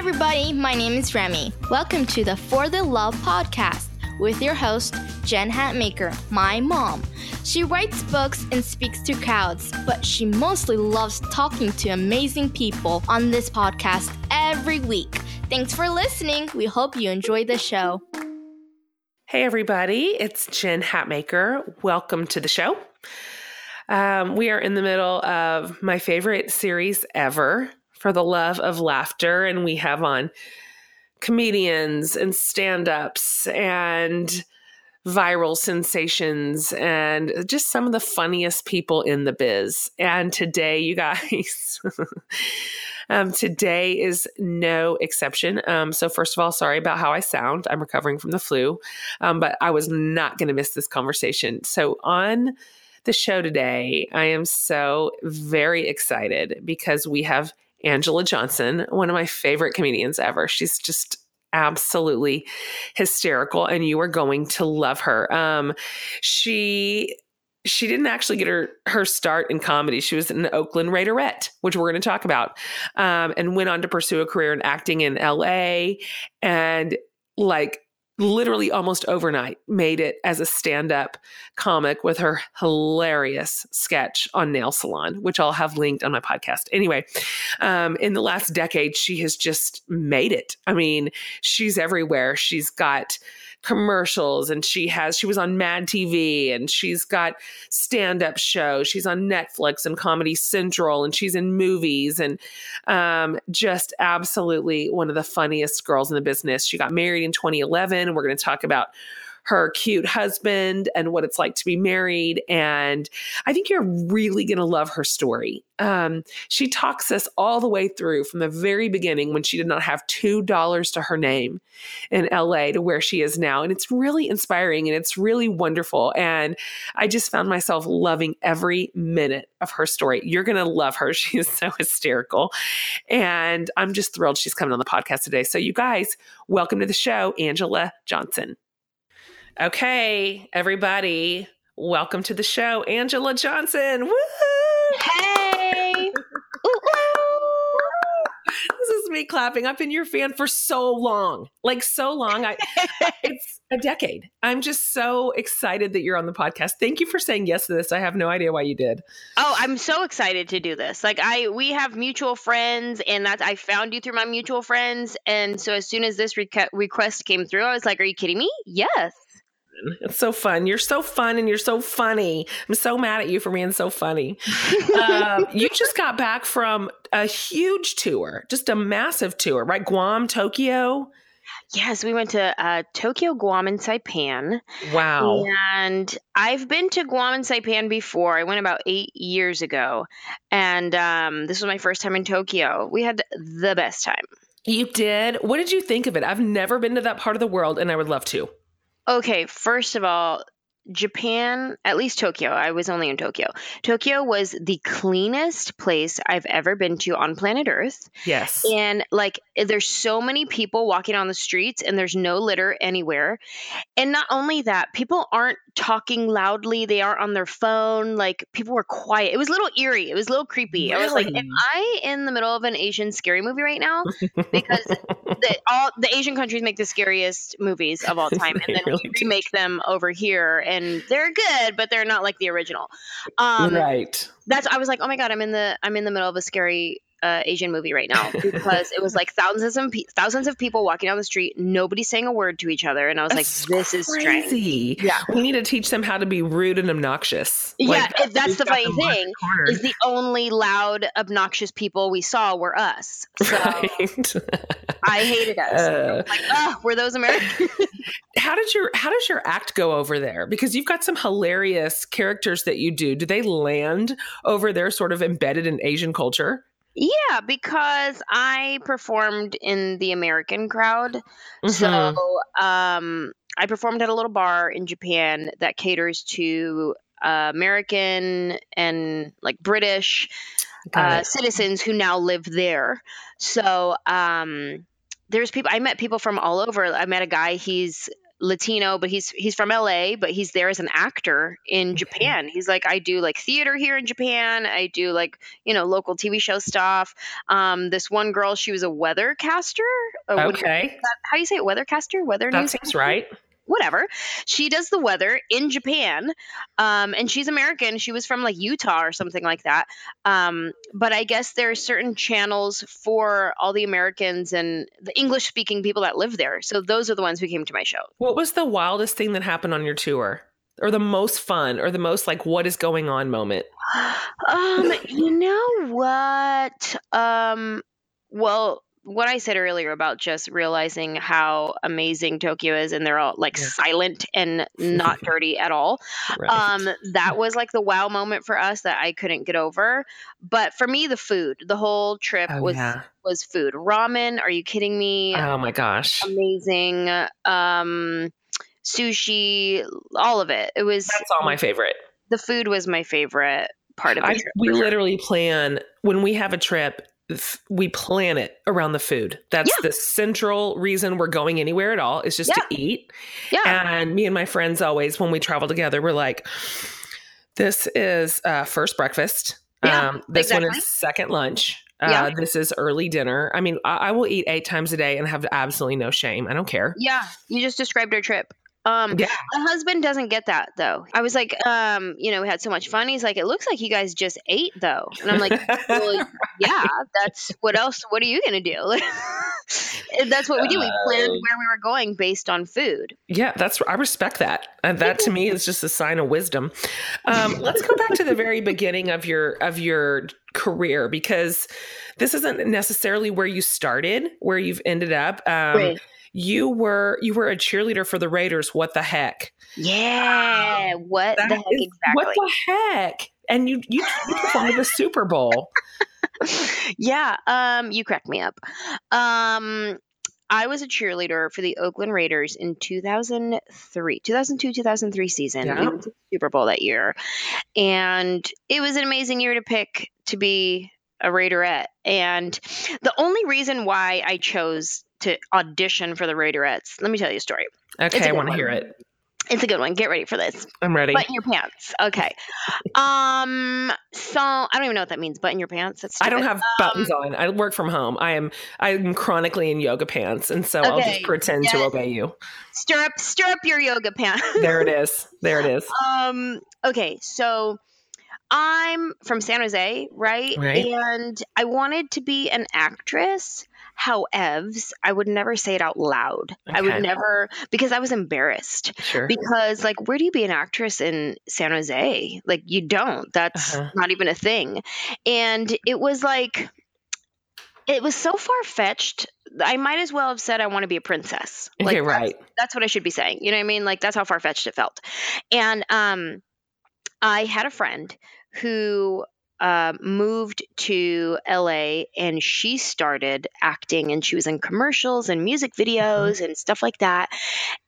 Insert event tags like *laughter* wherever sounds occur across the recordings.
everybody. My name is Remy. Welcome to the For the Love podcast with your host, Jen Hatmaker, my mom. She writes books and speaks to crowds, but she mostly loves talking to amazing people on this podcast every week. Thanks for listening. We hope you enjoy the show. Hey, everybody, it's Jen Hatmaker. Welcome to the show. Um, we are in the middle of my favorite series ever, For the Love of Laughter, and we have on comedians and stand ups and viral sensations and just some of the funniest people in the biz. And today, you guys, *laughs* um, today is no exception. Um, so, first of all, sorry about how I sound. I'm recovering from the flu, um, but I was not going to miss this conversation. So, on the show today, I am so very excited because we have Angelah Johnson, one of my favorite comedians ever. She's just absolutely hysterical and you are going to love her. Um she she didn't actually get her her start in comedy. She was an Oakland Raiderette, which we're going to talk about, um, and went on to pursue a career in acting in L.A. and like literally almost overnight made it as a stand-up comic with her hilarious sketch on nail salon which i'll have linked on my podcast. Anyway um, in the last decade she has just made it. I mean she's everywhere. She's got commercials and she has she was on Mad TV and she's got stand-up shows. She's on Netflix and Comedy Central and she's in movies and um, just absolutely one of the funniest girls in the business. She got married in 2011 and we're going to talk about her cute husband and what it's like to be married. And I think you're really going to love her story. Um, she talks us all the way through from the very beginning when she did not have $2 to her name in LA to where she is now. And it's really inspiring and it's really wonderful. And I just found myself loving every minute of her story. You're going to love her. *laughs* She is so hysterical. And I'm just thrilled she's coming on the podcast today. So, you guys, welcome to the show, Angelah Johnson. Okay, everybody, welcome to the show, Angelah Johnson. Woo! Hey! *laughs* this is me clapping. I've been your fan for so long, like so long. I, *laughs* it's a decade. I'm just so excited that you're on the podcast. Thank you for saying yes to this. I have no idea why you did. Oh, I'm so excited to do this. Like I, we have mutual friends, and that's I found you through my mutual friends. And so as soon as this requ- request came through, I was like, "Are you kidding me? Yes." It's so fun. You're so fun and you're so funny. I'm so mad at you for being so funny. um, you just got back from a huge tour, just a massive tour, right? Guam, Tokyo. Yes, we went to uh, Tokyo, Guam, and Saipan. Wow. And I've been to Guam and Saipan before. I went about eight years ago. And um, this was my first time in Tokyo. We had the best time. You did? What did you think of it? I've never been to that part of the world and I would love to. Okay, first of all, Japan, at least Tokyo, I was only in Tokyo. Tokyo was the cleanest place I've ever been to on planet Earth. Yes. And like there's so many people walking on the streets and there's no litter anywhere. And not only that, people aren't talking loudly, they aren't on their phone. Like people were quiet. It was a little eerie. It was a little creepy. Really? I was like, am I in the middle of an Asian scary movie right now? Because *laughs* the, all the Asian countries make the scariest movies of all *laughs* time, and then really we remake them over here, and they're good, but they're not like the original. Um, right. That's I was like, oh my god, I'm in the I'm in the middle of a scary uh, Asian movie right now *laughs* because it was like thousands of pe- thousands of people walking down the street, nobody saying a word to each other, and I was That's like, this is strange. crazy. Yeah. We need to teach them how to be rude and obnoxious. Yeah, Like, that's we've the funny thing. Is the only loud, obnoxious people we saw were us. So right. I hated us. Uh, like, oh, were those Americans? *laughs* *laughs* how did your how does your act go over there? Because you've got some hilarious characters that you do. Do they land over there sort of embedded in Asian culture? Yeah, because I performed in the American crowd. Mhm. So um, I performed at a little bar in Japan that caters to uh, American and like British uh, citizens who now live there. So um, there's people. I met people from all over. I met a guy. He's Latino, but he's he's from LA, but he's there as an actor in Japan. He's like, I do like theater here in Japan. I do like you know local TV show stuff. Um, this one girl, she was a weathercaster. Uh, Okay. how do you say it? Weathercaster? Weather That news? seems right. Whatever. She does the weather in Japan, um, and she's American. She was from like Utah or something like that. Um, but I guess there are certain channels for all the Americans and the English speaking people that live there. So those are the ones who came to my show. What was the wildest thing that happened on your tour? Or the most fun or the most like what is going on moment? Um, you know what? Um, well, what I said earlier about just realizing how amazing Tokyo is, and they're all like Yeah. silent and *laughs* not dirty at all. Right. Um, that was like the wow moment for us that I couldn't get over. But for me, the food, the whole trip oh was yeah. was food. Ramen? Are you kidding me? Oh my gosh. Amazing. Um, sushi, all of it. It was That's all my favorite. the food was my favorite part of the I, trip. we sure. literally plan when we have a trip we plan it around the food. That's Yeah. the central reason we're going anywhere at all is just to eat. Yeah. and me and my friends always when we travel together we're like this is uh, first breakfast. Yeah, um, this one is second lunch. Uh, Yeah. this is early dinner. I mean I, I will eat eight times a day and have absolutely no shame. I don't care. Yeah, you just described our trip. Um, Yeah. my husband doesn't get that though. I was like, um, you know, we had so much fun. He's like, it looks like you guys just ate though, and I'm like, well, *laughs* yeah, that's what else? What are you gonna do? *laughs* that's what we do. We planned Oh. where we were going based on food. Yeah, that's I respect that. And that to me is just a sign of wisdom. Um, let's go back to the very beginning of your of your career because this isn't necessarily where you started, where you've ended up. Um, Right. You were you were a cheerleader for the Raiders. What the heck? Yeah, what the heck is- exactly? What the heck? And you you, *laughs* you performed the Super Bowl. *laughs* yeah, um, you cracked me up. Um, I was a cheerleader for the Oakland Raiders in 2003, 2002, 2003 season. Yeah. We went to the Super Bowl that year. And it was an amazing year to pick to be a Raiderette. And the only reason why I chose to audition for the Raiderettes, let me tell you a story. Okay, a I want to hear it. It's a good one. Get ready for this. I'm ready. Button your pants. Okay. um. So I don't even know what that means. Button your pants. That's I don't have buttons on. I work from home. I am I'm chronically in yoga pants, and so I'll just pretend to obey you. stirrup stirrup your yoga pants. There it is. There it is. um okay, so I'm from San Jose, right? Right. And I wanted to be an actress. However, I would never say it out loud. I would never because I was embarrassed. Sure. Because like where do you be an actress in San Jose? Like you don't. That's Uh-huh. not even a thing. And it was like it was so far fetched. I might as well have said I want to be a princess. *laughs* Like okay, right. that's what I should be saying. You know what I mean? Like that's how far fetched it felt. And um, I had a friend who uh, moved to LA and she started acting and she was in commercials and music videos and stuff like that.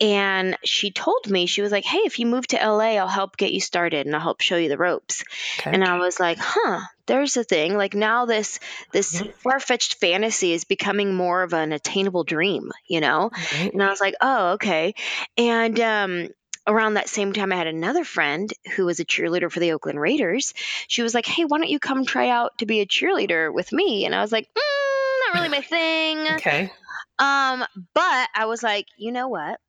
And she told me, she was like, Hey, if you move to LA, I'll help get you started and I'll help show you the ropes. Okay. And I was like, huh, there's a thing. Like now this this Mhm. far-fetched fantasy is becoming more of an attainable dream, you know? Right. And I was like, oh, okay. And um, around that same time, I had another friend who was a cheerleader for the Oakland Raiders. She was like, hey, why don't you come try out to be a cheerleader with me? And I was like, mm, not really my thing. Okay. Um, but I was like, you know what?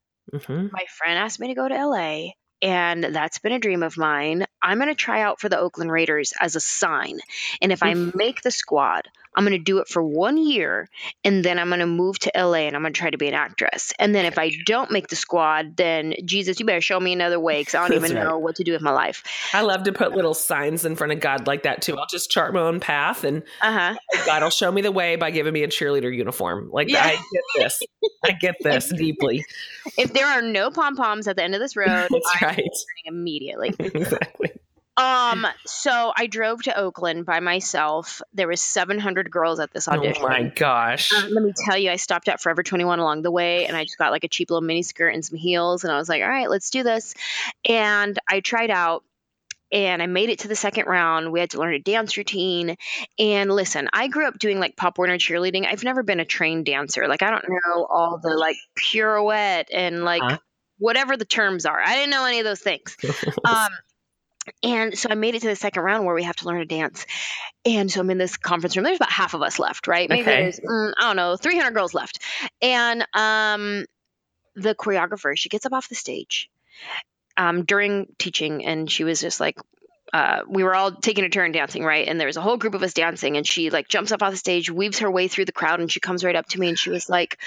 hmm My friend asked me to go to LA. And that's been a dream of mine. I'm going to try out for the Oakland Raiders as a sign. And if I make the squad, I'm going to do it for one year. And then I'm going to move to LA and I'm going to try to be an actress. And then if I don't make the squad, then Jesus, you better show me another way because I don't *laughs* That's even right. know what to do with my life. I love to put little signs in front of God like that too. I'll just chart my own path, and Uh huh. God will show me the way by giving me a cheerleader uniform. Like Yeah. I get this. I get this *laughs* deeply. If there are no pom poms at the end of this road, *laughs* That's right. immediately. *laughs* exactly. Um, so I drove to Oakland by myself. There was 700 girls at this audition. Oh my gosh. Uh, let me tell you, I stopped at Forever 21 along the way and I just got like a cheap little mini skirt and some heels. And I was like, all right, let's do this. And I tried out and I made it to the second round. We had to learn a dance routine. And listen, I grew up doing like Pop Warner cheerleading. I've never been a trained dancer. Like, I don't know all the like pirouette and like, Huh? Whatever the terms are. I didn't know any of those things. *laughs* Um, and so I made it to the second round where we have to learn to dance. And so I'm in this conference room. There's about half of us left, right? Maybe Okay. there's, mm, I don't know, 300 girls left. And um, the choreographer, she gets up off the stage um, during teaching, and she was just like, uh, we were all taking a turn dancing, right? And there was a whole group of us dancing, and she like jumps up off the stage, weaves her way through the crowd, and she comes right up to me, and she was like,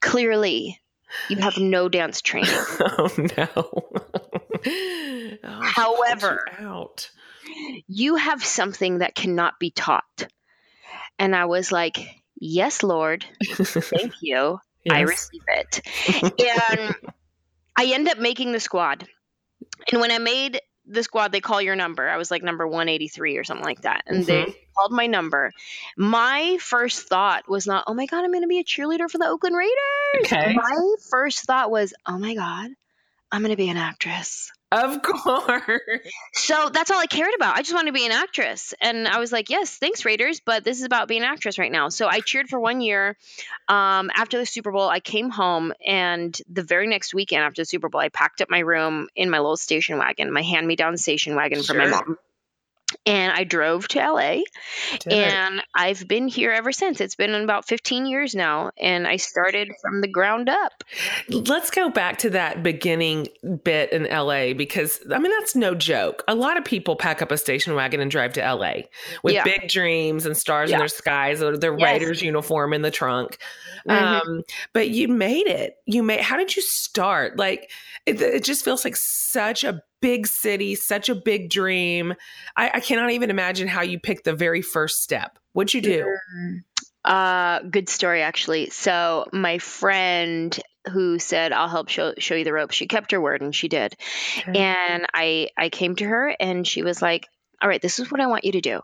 "Clearly, you have no dance training." *laughs* Oh no. *laughs* Oh, However- you out. you have something that cannot be taught. And I was like, Yes, Lord, thank *laughs* you. I receive it. and I end up making the squad. And when I made the squad, they call your number. I was like number 183 or something like that. And they mm-hmm. called my number. My first thought was not, oh my God, I'm going to be a cheerleader for the Oakland Raiders. Okay. My first thought was, oh my God, I'm going to be an actress. Of course. So that's all I cared about. I just wanted to be an actress. And I was like, yes, thanks, Raiders, but this is about being an actress right now. So I cheered for one year. Um, after the Super Bowl, I came home, and the very next weekend after the Super Bowl, I packed up my room in my little station wagon, my hand me down station wagon from my mom. And I drove to LA, Did it. and I've been here ever since. It's been about 15 years now, and I started from the ground up. Let's go back to that beginning bit in LA because I mean that's no joke. A lot of people pack up a station wagon and drive to LA with Yeah. big dreams and stars in their skies or their Yes. Raiders uniform in the trunk. Mhm. Um, but you made it. You made. How did you start? Like it, it just feels like such a big city, such a big dream. I, I cannot even imagine how you picked the very first step. What'd you do? Uh, good story actually. So my friend who said I'll help show show you the ropes, she kept her word and she did. Okay. And I I came to her and she was like, "All right, this is what I want you to do.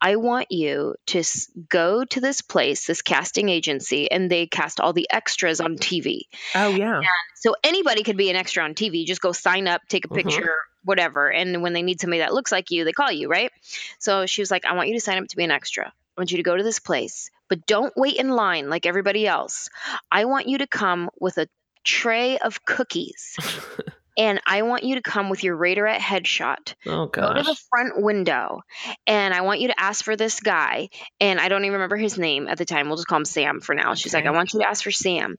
I want you to go to this place, this casting agency, and they cast all the extras on TV. Oh yeah. So anybody could be an extra on TV. Just go sign up, take a Mhm. picture, whatever. And when they need somebody that looks like you, they call you, right? So she was like, I want you to sign up to be an extra. I want you to go to this place, but don't wait in line like everybody else. I want you to come with a tray of cookies. *laughs* and I want you to come with your Raiderette headshot Oh go to gosh. the front window and I want you to ask for this guy. And I don't even remember his name at the time. We'll just call him Sam for now. She's like, I want you to ask for Sam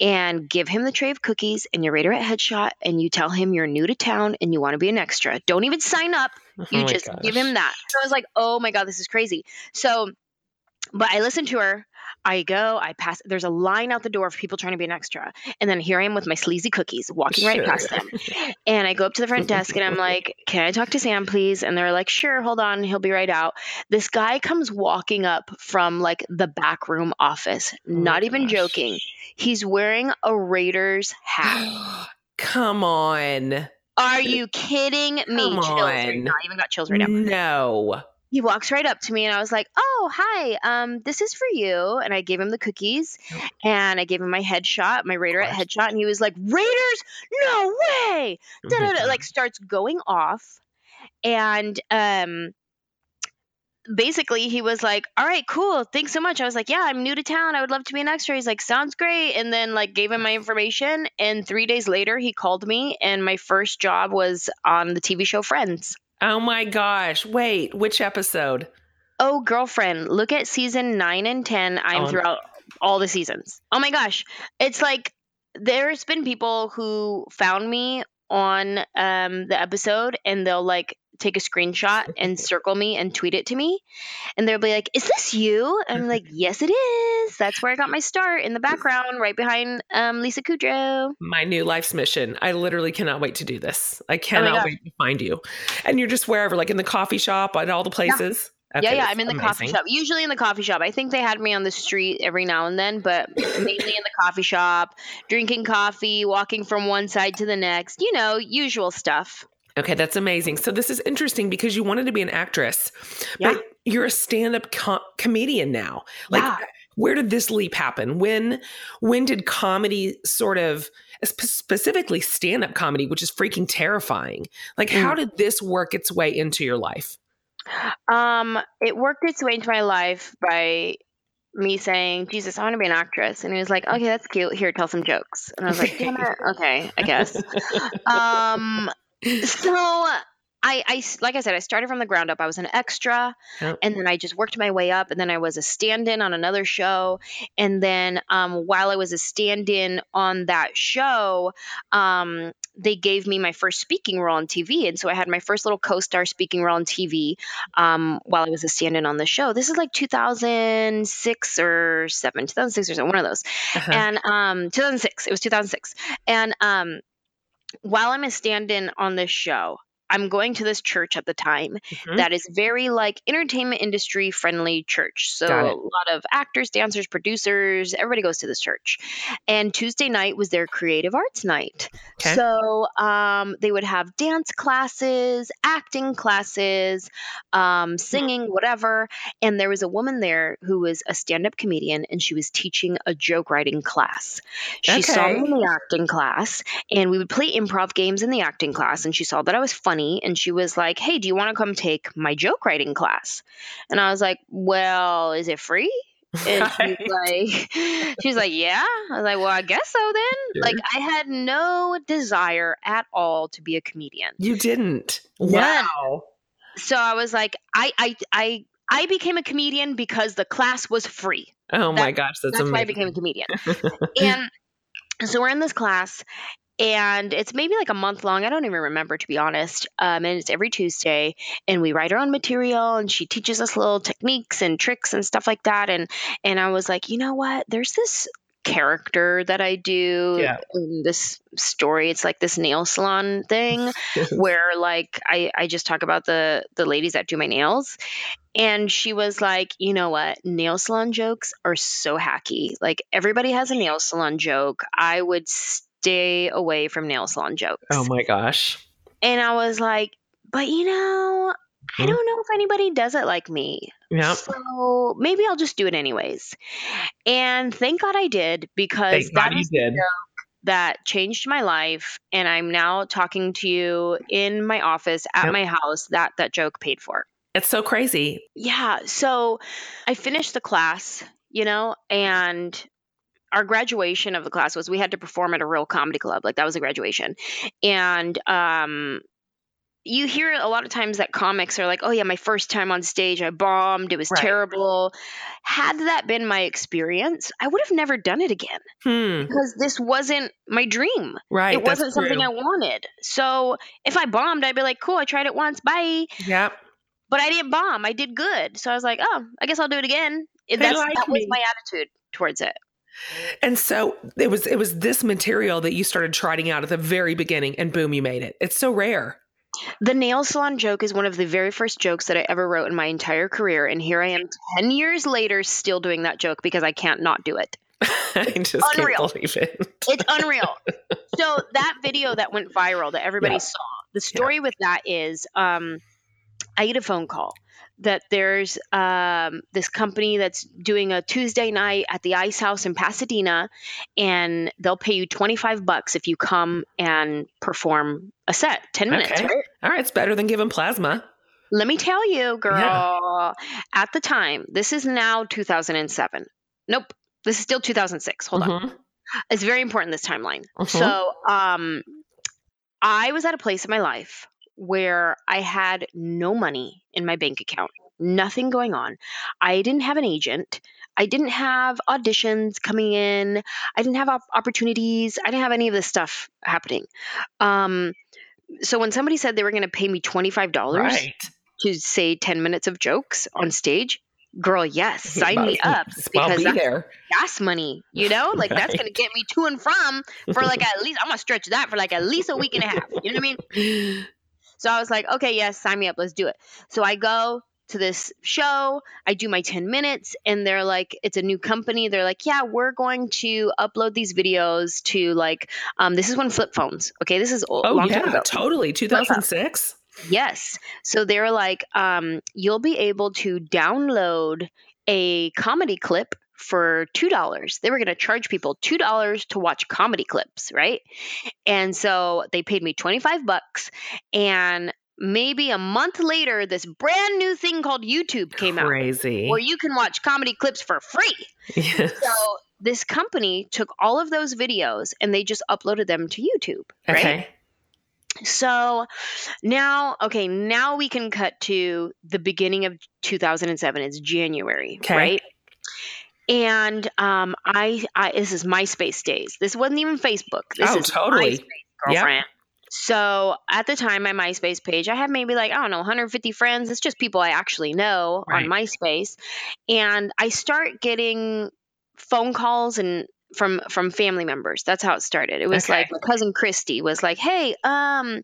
and give him the tray of cookies and your Raiderette headshot. And you tell him you're new to town and you want to be an extra. Don't even sign up. Oh You my just give him that. So I was like, oh my God, this is crazy. So, but I listened to her. I go, I pass. There's a line out the door of people trying to be an extra. And then here I am with my sleazy cookies walking right Sure. past them. And I go up to the front *laughs* desk and I'm like, Can I talk to Sam, please? And they're like, Sure, hold on. He'll be right out. This guy comes walking up from like the back room office, Oh not even gosh. joking. He's wearing a Raiders hat. *gasps* Come on. Are you kidding me? Come chills on. I even got chills right now. No. He walks right up to me and I was like, "Oh, hi. Um, this is for you." And I gave him the cookies, and I gave him my headshot, my Raiderette course. headshot, and he was like, "Raiders? No way!" Da-da-da, like starts going off, and um. Basically, he was like, "All right, cool, thanks so much." I was like, "Yeah, I'm new to town. I would love to be an extra." He's like, "Sounds great," and then like gave him my information. And three days later, he called me, and my first job was on the TV show Friends. Oh my gosh. Wait, which episode? Oh, girlfriend, look at season nine and 10. I'm Oh. throughout all the seasons. Oh my gosh. It's like there's been people who found me on um, the episode and they'll like take a screenshot *laughs* and circle me and tweet it to me. And they'll be like, Is this you? And I'm like, *laughs* Yes, it is. That's where I got my start in the background, right behind um, Lisa Kudrow. My new life's mission. I literally cannot wait to do this. I cannot Oh wait to find you. And you're just wherever, like in the coffee shop, at all the places. yeah, Okay, yeah, that's I'm in the coffee shop. Usually in the coffee shop. I think they had me on the street every now and then, but *laughs* mainly in the coffee shop, drinking coffee, walking from one side to the next. You know, usual stuff. Okay, that's amazing. So this is interesting because you wanted to be an actress, Yeah. but you're a stand-up co- comedian now. Like, Yeah. where did this leap happen? When when did comedy sort of specifically stand-up comedy, which is freaking terrifying? Like, Mm. how did this work its way into your life? Um, it worked its way into my life by me saying, Jesus, I want to be an actress. And he was like, okay, that's cute. Here, tell some jokes. And I was like, damn it. *laughs* Okay, I guess. um, so I, I, like I said, I started from the ground up. I was an extra, yep. and then I just worked my way up. And then I was a stand-in on another show. And then um, while I was a stand-in on that show, um, they gave me my first speaking role on TV. And so I had my first little co-star speaking role on TV um, while I was a stand-in on the show. This is like 2006 or seven, 2006 or seven, one of those. Uh-huh. And um, 2006. It was 2006. And um, while I'm a stand-in on this show, I'm going to this church at the time mm-hmm. that is very like entertainment industry friendly church. So a lot of actors, dancers, producers, everybody goes to this church. And Tuesday night was their creative arts night. Okay. So um, they would have dance classes, acting classes, um, singing, whatever. And there was a woman there who was a stand up comedian and she was teaching a joke writing class. She okay. saw me in the acting class and we would play improv games in the acting class. And she saw that I was funny funny and she was like, Hey, do you want to come take my joke writing class? And I was like, Well, is it free? And *laughs* she's like, *laughs* she's like, yeah. I was like, well, I guess so then. Like, I had no desire at all to be a comedian. You didn't. Wow. So I was like, I, I, I, I became a comedian because the class was free. Oh my gosh, that's, that's amazing. why I became a comedian. *laughs* and so we're in this class, and it's maybe like a month long. I don't even remember to be honest. Um, and it's every Tuesday, and we write our own material, and she teaches us little techniques and tricks and stuff like that. And and I was like, you know what? There's this character that I do yeah. in this story. It's like this nail salon thing *laughs* where like I, I just talk about the the ladies that do my nails. And she was like, you know what? Nail salon jokes are so hacky. Like everybody has a nail salon joke. I would stay away from nail salon jokes. Oh my gosh. And I was like, but you know, I hmm? don't know if anybody does it like me. Yeah. So maybe I'll just do it anyways. And thank God I did because thank that is did. that changed my life. And I'm now talking to you in my office at yep. my house that that joke paid for. It's so crazy. Yeah. So I finished the class, you know, and our graduation of the class was we had to perform at a real comedy club. Like that was a graduation. And um you hear a lot of times that comics are like oh yeah my first time on stage i bombed. It was right. terrible. Had that been my experience i would have never done it again. Hmm. because this wasn't my dream. Right it wasn't something i wanted. So if i bombed i'd be like cool i tried it once. Bye. Yep. But i didn't bomb. I did good. So i was like oh i guess i'll do it again. That's, like that was my attitude towards it and so it was it was this material that you started trotting out at the very beginning and boom you made it. It's so rare. The nail salon joke is one of the very first jokes that I ever wrote in my entire career and here I am 10 years later still doing that joke because I can't not do it. *laughs* I just unreal. can't believe it. it's unreal. *laughs* So that video that went viral that everybody yeah. saw, the story yeah. with that is um I get a phone call that there's um, this company that's doing a Tuesday night at the Ice House in Pasadena, and they'll pay you 25 bucks if you come and perform a set, 10 minutes. Okay. Right? All right, it's better than giving plasma. Let me tell you, girl, yeah. at the time, this is now 2007. Nope, this is still 2006. Hold mm-hmm. on. It's very important, this timeline. Mm-hmm. So, um, I was at a place in my life where I had no money in my bank account, nothing going on. I didn't have an agent. I didn't have auditions coming in. I didn't have op- opportunities. I didn't have any of this stuff happening. Um, so when somebody said they were going to pay me $25 right. to say 10 minutes of jokes on stage, girl, yes, sign me up because be that's there. gas money, you know, *laughs* like right. that's going to get me to and from for like at *laughs* least, I'm going to stretch that for like at least a week and a half. You know what I mean? So I was like, okay, yes, sign me up. Let's do it. So I go to this show. I do my 10 minutes and they're like, it's a new company. They're like, yeah, we're going to upload these videos to like, um, this is when flip phones. Okay. This is old, oh, yeah, totally. 2006. Yes. So they're like, um, you'll be able to download a comedy clip for $2. They were going to charge people $2 to watch comedy clips, right? And so they paid me 25 bucks and maybe a month later, this brand new thing called YouTube came Crazy. out where you can watch comedy clips for free. Yes. So this company took all of those videos and they just uploaded them to YouTube. Right. okay. So now, okay, now we can cut to the beginning of 2007. It's January, Okay. right? And um, I, I, this is MySpace days. This wasn't even Facebook. This Oh, is totally. MySpace, girlfriend. So at the time, my MySpace page, I had maybe like, I don't know, 150 friends. It's just people I actually know Right. on MySpace. And I start getting phone calls and from from family members. That's how it started. It was Okay. like my cousin Christy was like, "Hey, um,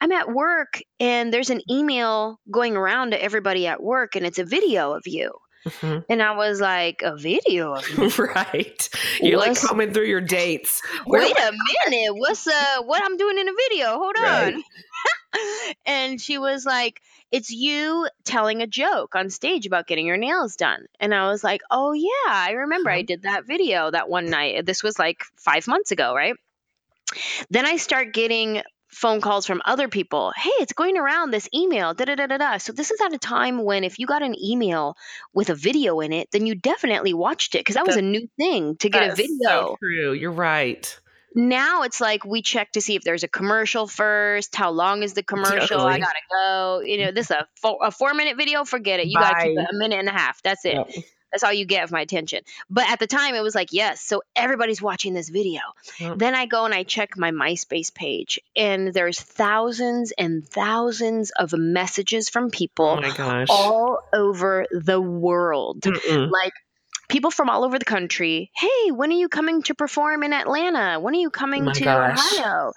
I'm at work and there's an email going around to everybody at work and it's a video of you." Mhm. And I was like, "A video of *laughs* right. You're like What's- coming through your dates. Where- Wait a minute. What's uh what I'm doing in a video? Hold Right. on." *laughs* and she was like, "It's you telling a joke on stage about getting your nails done." And I was like, "Oh yeah, I remember I Uh-huh. did that video that one night. This was like 5 months ago, right?" Then I start getting phone calls from other people. Hey, it's going around this email. Da da da da da. So this is at a time when if you got an email with a video in it, then you definitely watched it because that was a new thing to get a video So true. You're right. now it's like we check to see if there's a commercial first. How long is the commercial? I gotta go. You know, this is a four, a four minute video. Forget it. You gotta keep it a minute and a half. That's it. Yep. That's all you get of my attention. But at the time, it was like yes. So everybody's watching this video. Yep. Then I go and I check my MySpace page, and there's thousands and thousands of messages from Oh people gosh. all over the world Mm-mm. like people from all over the country. Hey, when are you coming to perform in Atlanta? When are you coming My to gosh. Ohio?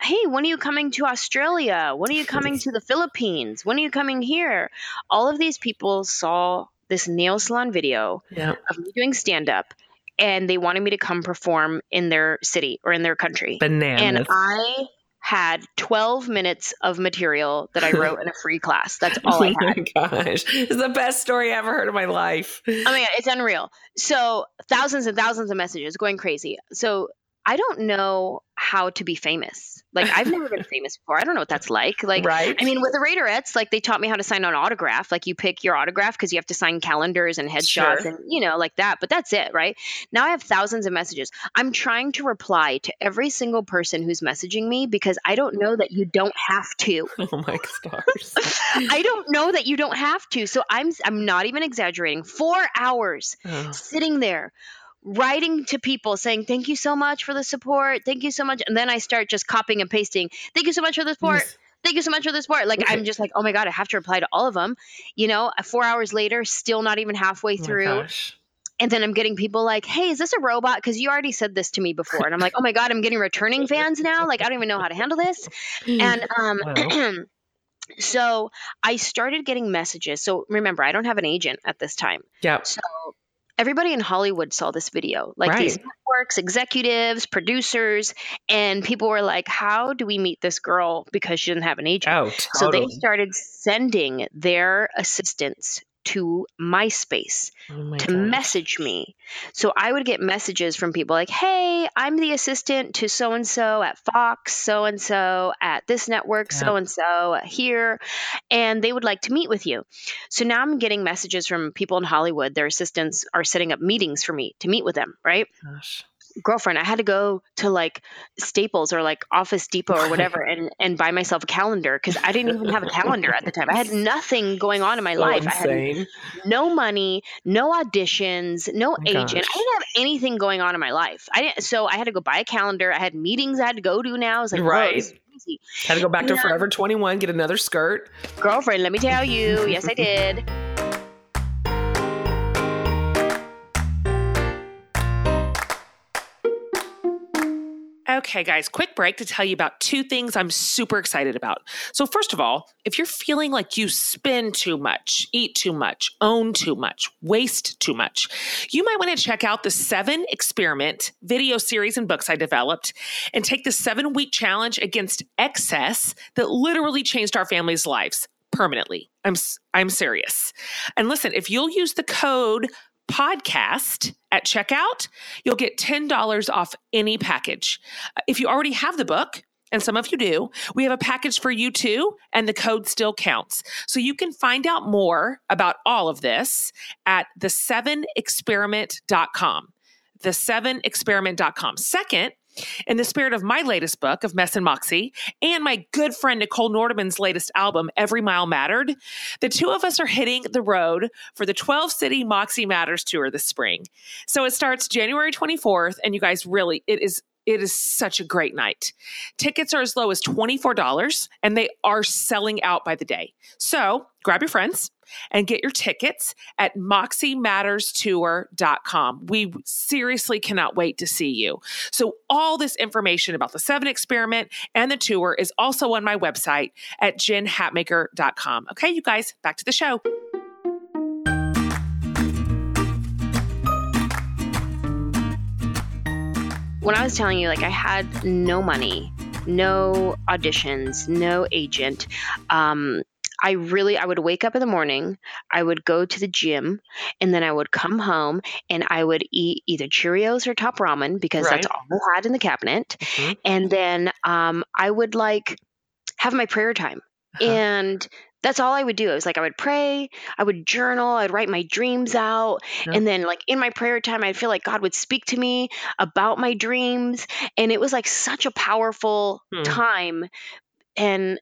Hey, when are you coming to Australia? When are you coming to the Philippines? When are you coming here? All of these people saw this nail salon video Yep. of me doing stand up and they wanted me to come perform in their city or in their country. Bananas. And I had 12 minutes of material that I wrote in a free class. That's *laughs* oh all I oh had. my gosh. It's the best story I ever heard in my life. Oh my god, it's unreal. So thousands and thousands of messages going crazy. So I don't know how to be famous. Like I've never been *laughs* famous before. I don't know what that's like. Like right? I mean, with the Raiderettes, like they taught me how to sign an autograph. Like you pick your autograph because you have to sign calendars and headshots Sure. and you know like that. But that's it, right? Now I have thousands of messages. I'm trying to reply to every single person who's messaging me because I don't know that you don't have to. *laughs* oh my stars. *laughs* I don't know that you don't have to. So I'm I'm not even exaggerating. Four hours Oh, sitting there writing to people saying thank you so much for the support. Thank you so much. And then i start just copying and pasting thank you so much for the support. Yes. thank you so much for the support. Like i'm just like oh my god i have to reply to all of them you know uh, four hours later still not even halfway Oh through. gosh. and then i'm getting people like hey is this a robot? Because you already said this to me before. And i'm like oh my god i'm getting returning fans now. Like i don't even know how to handle this. And *laughs* um Wow. *clears throat* so i started getting messages. So remember i don't have an agent at this time. Yep. so everybody in Hollywood saw this video, like these networks, executives, producers, and people were like, "How do we meet this girl because she didn't have an agent?" Oh, So they started sending their assistants to MySpace oh my to gosh. message me. So I would get messages from people like, "Hey, I'm the assistant to so and so at Fox, so and so at this network, so and so here," and they would like to meet with you. So now I'm getting messages from people in Hollywood. Their assistants are setting up meetings for me to meet with them, right? Gosh. Girlfriend, I had to go to like Staples or like Office Depot or whatever *laughs* and and buy myself a calendar because I didn't even have a calendar at the time. I had *laughs* nothing going on in my So life. I had no money, no auditions, no Oh agent. gosh. I didn't have anything going on in my life. I didn't, so I had to go buy a calendar. I had meetings I had to go to now. I was like, Right. crazy. Had to go back to Yeah. Forever 21, get another skirt. Girlfriend, let me tell you. Yes, I did. Okay, guys, quick break to tell you about two things I'm super excited about. So, first of all, if you're feeling like you spend too much, eat too much, own too much, waste too much, you might want to check out the seven experiment video series and books I developed and take the seven week challenge against excess that literally changed our family's lives permanently. I'm, I'm serious. And listen, if you'll use the code podcast at checkout, you'll get $10 off any package. Uh, If you already have the book and some of you do, we have a package for you too, and the code still counts. So you can find out more about all of this at the7experiment.com. The7experiment.com. Second, in the spirit of my latest book of Mess and Moxie and my good friend Nichole Nordeman's latest album, Every Mile Mattered, the two of us are hitting the road for the 12 City Moxie Matters tour this spring. So it starts January 24th, and you guys really, it is it is such a great night. Tickets are as low as $24 and they are selling out by the day. So grab your friends and get your tickets at moxiematterstour.com. We seriously cannot wait to see you. So, all this information about the seven experiment and the tour is also on my website at jenhatmaker.com. Okay, you guys, back to the show. when I was telling you, like, I had no money, no auditions, no agent. Um, I really, I would wake up in the morning, I would go to the gym, and then I would come home and I would eat either Cheerios or top ramen because Right. that's all I had in the cabinet. Mhm. And then um, I would like have my prayer time. Uh-huh. And that's all I would do. It was like I would pray, I would journal, I'd write my dreams out. Yeah. And then, like, in my prayer time, I'd feel like God would speak to me about my dreams. And it was like such a powerful Hmm. time. And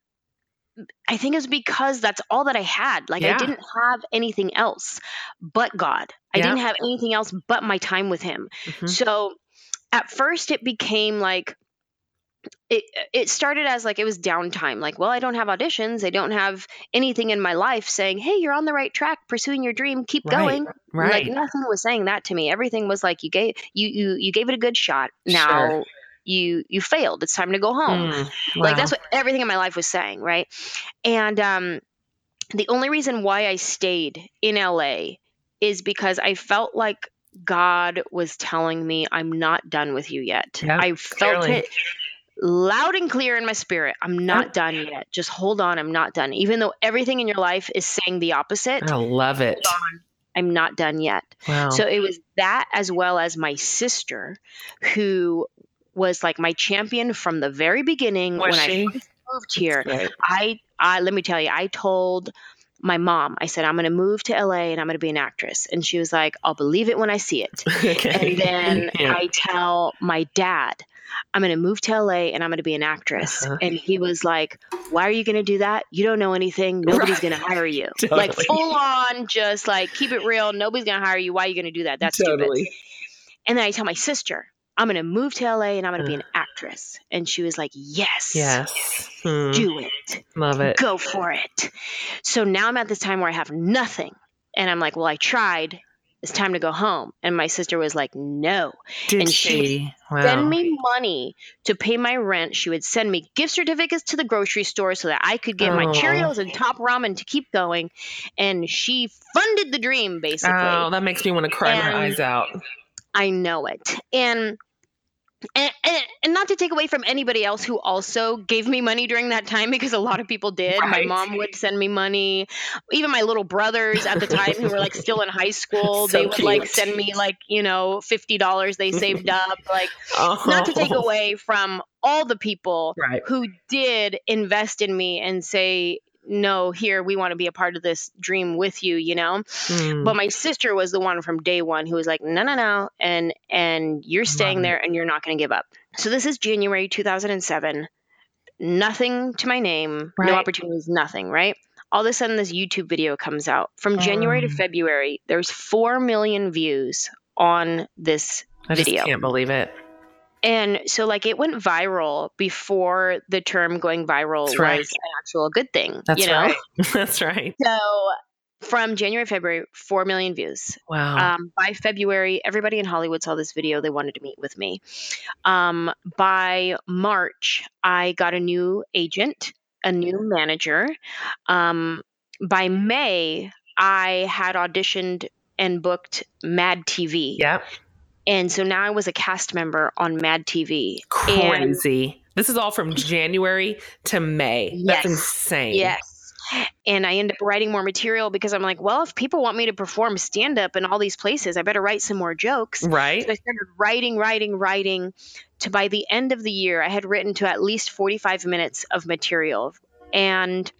I think it's because that's all that I had. Like, Yeah. I didn't have anything else but God. I Yeah. didn't have anything else but my time with Him. Mhm. So at first it became like it it started as like it was downtime like well I don't have auditions I don't have anything in my life saying hey you're on the right track pursuing your dream keep Right, going Right. like nothing was saying that to me everything was like you gave you you you gave it a good shot now Sure. You you failed. It's time to go home. Mm, like that's what everything in my life was saying right? And um the only reason why i stayed in la is because i felt like god was telling me i'm not done with you yet. Yeah, i felt clearly. it loud and clear in my spirit. I'm not done yet. Just hold on. I'm not done. Even though everything in your life is saying the opposite I love it. i'm not done yet. Wow. so it was that as well as my sister who was like my champion from the very beginning was when I moved here. Right. I, I let me tell you, I told my mom, I said, I'm going to move to LA and I'm going to be an actress. And she was like, I'll believe it when I see it. *laughs* And then *laughs* Yeah. I tell my dad, I'm going to move to LA and I'm going to be an actress. Uh-huh. And he was like, Why are you going to do that? You don't know anything. *laughs* Nobody's going to hire you. Like full on, just like keep it real. Nobody's going to hire you. Why are you going to do that? That's stupid. totally. And then I tell my sister, I'm going to move to LA and I'm going to be an actress. And she was like, Yes, Yes. Hmm. do it Love it. go for it. So now I'm at this time where I have nothing. And I'm like, well, I tried. It's time to go home. And my sister was like, no. Did and she would she? Wow. Send me money to pay my rent. She would send me gift certificates to the grocery store so that I could get my Oh. Cheerios and top ramen to keep going. And she funded the dream, basically. Oh, that makes me want to cry my eyes out. I know it. And and, and and not to take away from anybody else who also gave me money during that time because a lot of people did. My mom would send me money. Even my little brothers at the time who were like still in high school, *laughs* So they would like send me like, you know, $50 they saved up. Like Oh. not to take away from all the people Right. who did invest in me and say, no, here we want to be a part of this dream with you, you know? Hmm. But my sister was the one from day one who was like, no, no, no, and and you're staying there and you're not going to give up. So this is January 2007. Nothing to my name, Right. no opportunities, nothing. Right. All of a sudden, this YouTube video comes out. From January to Um. February, there's four million views on this video. I video. can't believe it. And so, like, it went viral before the term going viral That's was right. an actual good thing. That's you know? right. *laughs* That's right. So, from January, February, 4 million views. Wow. Um, by February, everybody in Hollywood saw this video. They wanted to meet with me. Um, by March, I got a new agent, a new manager. Um, by May, I had auditioned and booked Mad TV. yep. And so now I was a cast member on Mad TV. And Crazy. this is all from January to May. Yes. That's insane. Yes. and I end up writing more material because I'm like, well, if people want me to perform stand up in all these places, I better write some more jokes. Right. So I started writing, writing, writing. To by the end of the year, I had written to at least 45 minutes of material. And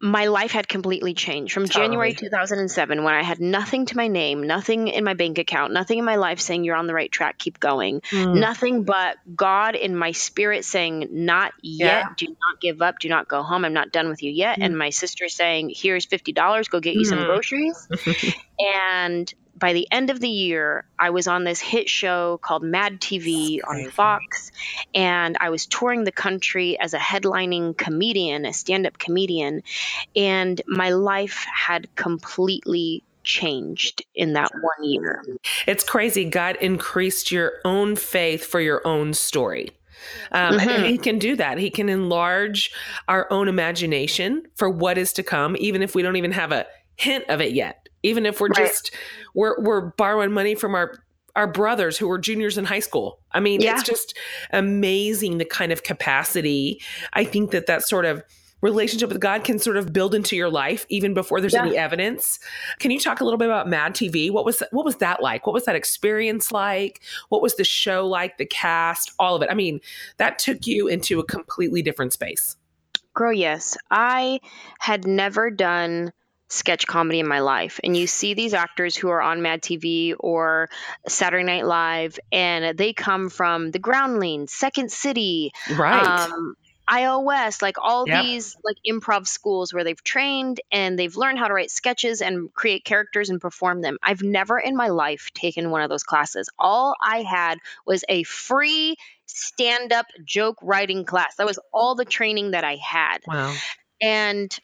my life had completely changed from Totally. January 2007 when I had nothing to my name, nothing in my bank account, nothing in my life saying you're on the right track, keep going. Mm. Nothing but God in my spirit saying, Not yet, Yeah. do not give up, do not go home, I'm not done with you yet. And my sister saying, Here's $50, go get you some Mm. groceries. *laughs* and by the end of the year, I was on this hit show called Mad TV on. Fox, and I was touring the country as a headlining comedian, a stand up comedian, and my life had completely changed in that one year. It's crazy. God increased your own faith for your own story. Um, and Mhm. he can do that. He can enlarge our own imagination for what is to come, even if we don't even have a hint of it yet. Even if we're Right. just we're we're borrowing money from our our brothers who were juniors in high school. I mean, Yeah. it's just amazing the kind of capacity. I think that that sort of relationship with God can sort of build into your life even before there's Yeah. any evidence. Can you talk a little bit about Mad TV? What was what was that like? What was that experience like? What was the show like? The cast, all of it. I mean, that took you into a completely different space. Girl, yes. I had never done sketch comedy in my life. And you see these actors who are on Mad TV or Saturday Night Live, and they come from the Groundlings, Second City, Right. um, iOS, like all Yep. these like improv schools where they've trained and they've learned how to write sketches and create characters and perform them. I've never in my life taken one of those classes. All I had was a free stand up joke writing class. That was all the training that I had. wow. And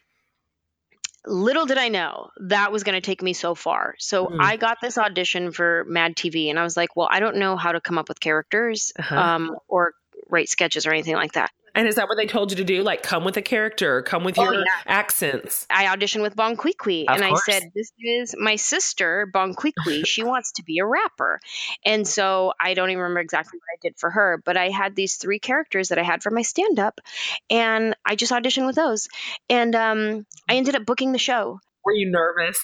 little did I know that was going to take me so far. So Mm. I got this audition for Mad TV and I was like, well, I don't know how to come up with characters Uh-huh. um, or write sketches or anything like that. And is that what they told you to do? Like come with a character, come with Oh, your yeah. accents. I auditioned with Bon Of and I said, This is my sister, Bon Qui Qui. *laughs* she wants to be a rapper. And so I don't even remember exactly what I did for her, but I had these three characters that I had for my stand up and I just auditioned with those. And um, I ended up booking the show. Were you nervous?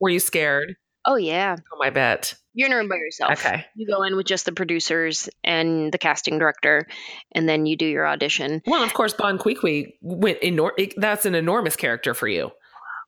Were you scared? Oh, yeah. Oh, my bet. You're in a room by yourself. Okay. You go in with just the producers and the casting director, and then you do your audition. Well, of course, Bon Qui Qui went enor- that's an enormous character for you.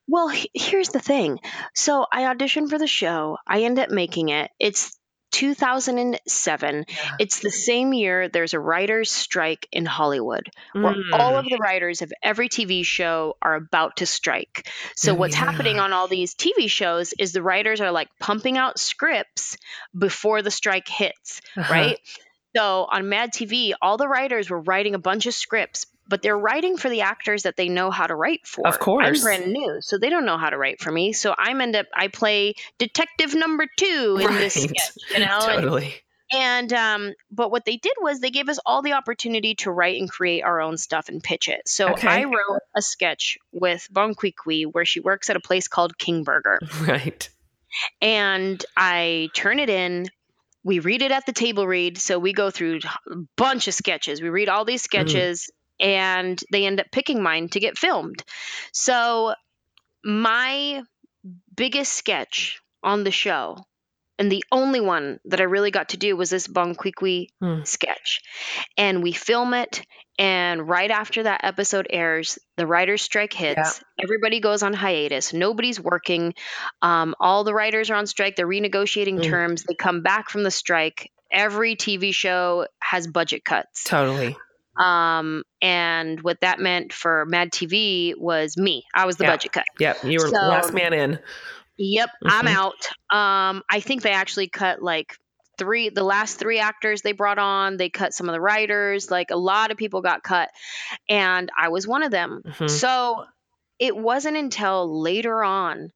Well, here's the thing. So I auditioned for the show. I end up making it. It's 2007. Yeah. It's the same year there's a writer's strike in Hollywood where Mm. all of the writers of every TV show are about to strike. So Oh, what's yeah. happening on all these TV shows is the writers are like pumping out scripts before the strike hits, Uh-huh. right? So on Mad TV, all the writers were writing a bunch of scripts, but they're writing for the actors that they know how to write for. Of course. I'm brand new, so they don't know how to write for me. So I'm end up I play detective number two in this Right. sketch, you *laughs* know. and- totally. and um, but what they did was they gave us all the opportunity to write and create our own stuff and pitch it. So Okay. I wrote a sketch with Bon where she works at a place called King Burger, *laughs* Right. and I turn it in. We read it at the table read, so we go through a bunch of sketches. We read all these sketches, and they end up picking mine to get filmed. So my biggest sketch on the show and the only one that I really got to do was this Bon Qui Qui Hmm. sketch. And we film it and right after that episode airs, the writer's strike hits. Everybody goes on hiatus. Nobody's working. Um, all the writers are on strike. They're renegotiating Hmm. terms. They come back from the strike. Every TV show has budget cuts. Totally. Um, and what that meant for Mad TV was me. I was the Yeah. budget cut. Yep. You were So- last man in. Yep, I'm Mhm. out. Um, I think they actually cut like three, the last three actors they brought on. They cut some of the writers. Like a lot of people got cut, and I was one of them. Mhm. So it wasn't until later on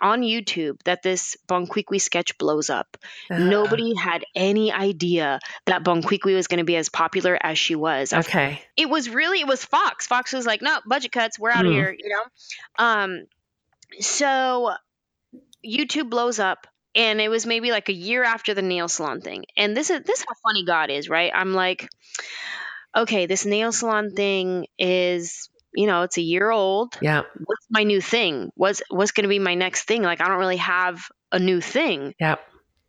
on YouTube that this Bon Qui Qui sketch blows up. Uh-huh. Nobody had any idea that Bon Qui Qui was going to be as popular as she was. Okay. It was really it was Fox. Fox was like, no, budget cuts, we're out of Hmm. here, you know. Um, so YouTube blows up, and it was maybe like a year after the nail salon thing. And this is this is how funny God is, right? I'm like, okay, this nail salon thing is you know, it's a year old. Yeah. What's my new thing? What's what's going to be my next thing? Like I don't really have a new thing. Yeah.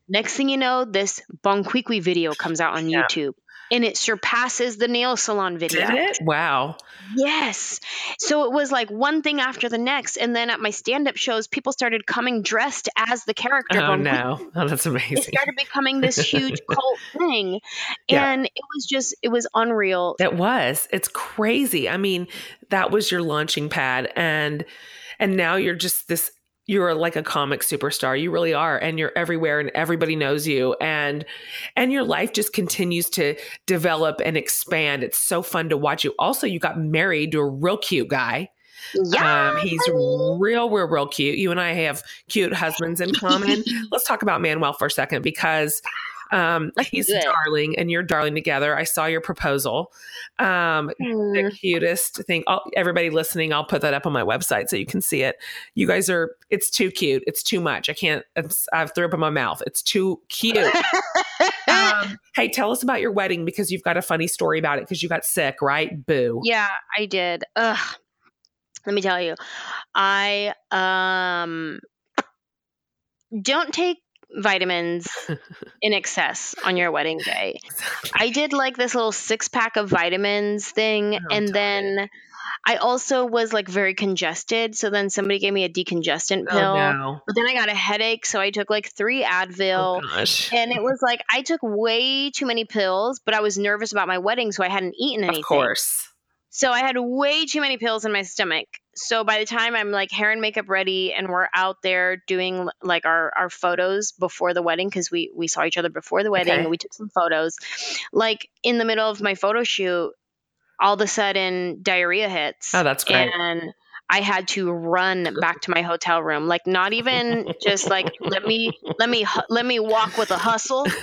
Next thing you know, this Bon Qui Qui video comes out on Yeah. YouTube and it surpasses the nail salon video. Did it? Wow. Yes. So it was like one thing after the next. And then at my stand up shows, people started coming dressed as the character. Oh no. *laughs* Oh, that's amazing. It started becoming this huge *laughs* cult thing. Yeah. And it was just, it was unreal. It was. It's crazy. I mean, that was your launching pad and and now you're just this you're like a comic superstar. You really are and you're everywhere and everybody knows you and and your life just continues to develop and expand. It's so fun to watch you. Also, you got married to a real cute guy. Yeah. Um, he's real, real, real cute. You and I have cute husbands in common. *laughs* Let's talk about Manwell for a second because um, he's it. darling and you're darling together. I saw your proposal. Um, the cutest thing. I'll, everybody listening, I'll put that up on my website so you can see it. You guys are. It's too cute. It's too much. I can't. I've threw up in my mouth. It's too cute. um, *laughs* hey, tell us about your wedding because you've got a funny story about it because you got sick, right? Boo. Yeah, I did. Ugh. Let me tell you. I um don't take vitamins *laughs* in excess on your wedding day. I did like this little six pack of vitamins thing Oh, and then I also was like very congested, so then somebody gave me a decongestant Oh pill. no. But then I got a headache, so I took like 3 Advil. Oh and it was like I took way too many pills, but I was nervous about my wedding, so I hadn't eaten anything. Of course. So I had way too many pills in my stomach. So by the time I'm like hair and makeup ready and we're out there doing like our, our photos before the wedding, because we, we saw each other before the wedding Okay. and we took some photos. Like in the middle of my photo shoot, all of a sudden diarrhea hits. Oh, that's great. And I had to run back to my hotel room. Like not even just like let me let me let me walk with a hustle. *laughs*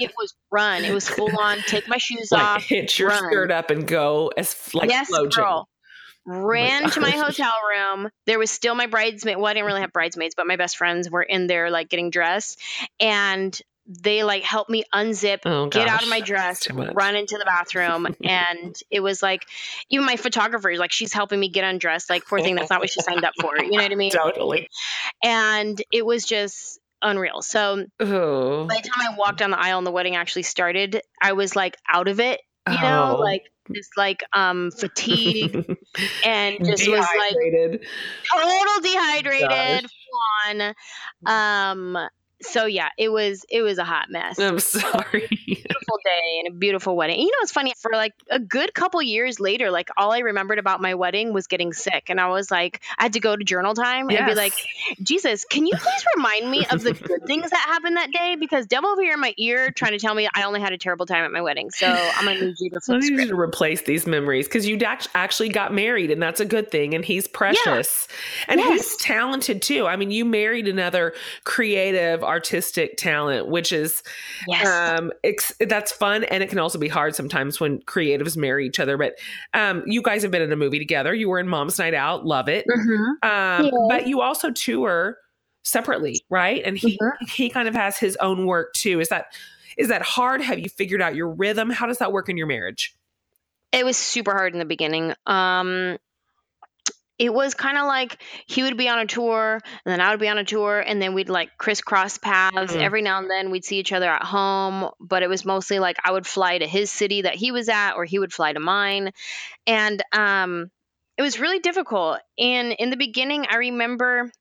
It was run. It was full on. Take my shoes like off. hitch your run. skirt up and go as like yes, girl. Oh Ran to my hotel room. There was still my bridesmaid. Well, I didn't really have bridesmaids, but my best friends were in there, like getting dressed, and they like helped me unzip, Oh, get out of my dress, That's too much. run into the bathroom, *laughs* and it was like even my photographer, like she's helping me get undressed. Like poor thing, that's not what she signed up for. You know what I *laughs* mean? Totally. And it was just unreal. So Oh. by the time I walked down the aisle and the wedding actually started, I was like out of it. You know, Oh. like just like um fatigue *laughs* and just was like total dehydrated Gosh. fun. Um so yeah, it was it was a hot mess. I'm sorry. beautiful day and a beautiful wedding. You know, it's funny for like a good couple years later, like all I remembered about my wedding was getting sick, and I was like, I had to go to journal time and be like, Jesus, can you please remind me of the good *laughs* things that happened that day? Because devil over here in my ear trying to tell me I only had a terrible time at my wedding. So I'm gonna need you to *laughs* I need you to replace these memories because you actually got married, and that's a good thing. And he's precious, and he's talented too. I mean, you married another creative, artistic talent, which is Yes. um ex- that's fun and it can also be hard sometimes when creatives marry each other but um you guys have been in a movie together. You were in mom's night out. Love it. Mhm. um Yeah. but you also tour separately right? And he he kind of has his own work too. Is that is that hard? Have you figured out your rhythm? How does that work in your marriage? It was super hard in the beginning. Um, it was kind of like he would be on a tour, and then I would be on a tour, and then we'd like crisscross paths. Mhm. Every now and then we'd see each other at home, but it was mostly like I would fly to his city that he was at, or he would fly to mine, and um, it was really difficult. And in the beginning, I remember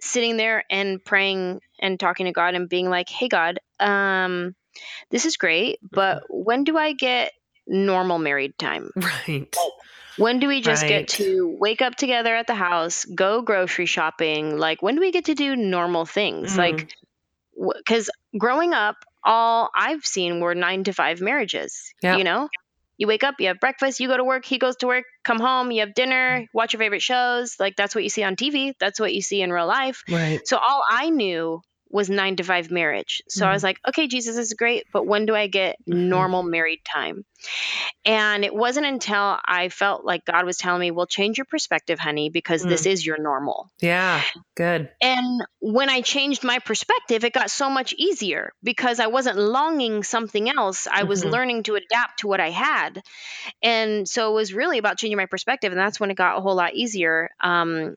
sitting there and praying and talking to God and being like, "Hey God, um, this is great, but when do I get normal married time? right When do we just Right. get to wake up together at the house, go grocery shopping? Like, when do we get to do normal things? Mhm. Like, because growing up, all I've seen were nine to five marriages. Yeah. You know, you wake up, you have breakfast, you go to work, he goes to work, come home, you have dinner, watch your favorite shows. Like, that's what you see on TV. That's what you see in real life. right So all I knew was nine to five marriage. So I was like, okay, Jesus is great, but when do I get normal married time? And it wasn't until I felt like God was telling me, well, change your perspective, honey, because this is your normal. Yeah, good. And when I changed my perspective, it got so much easier because I wasn't longing something else. I was Mhm. learning to adapt to what I had. And so it was really about changing my perspective. And that's when it got a whole lot easier. Um,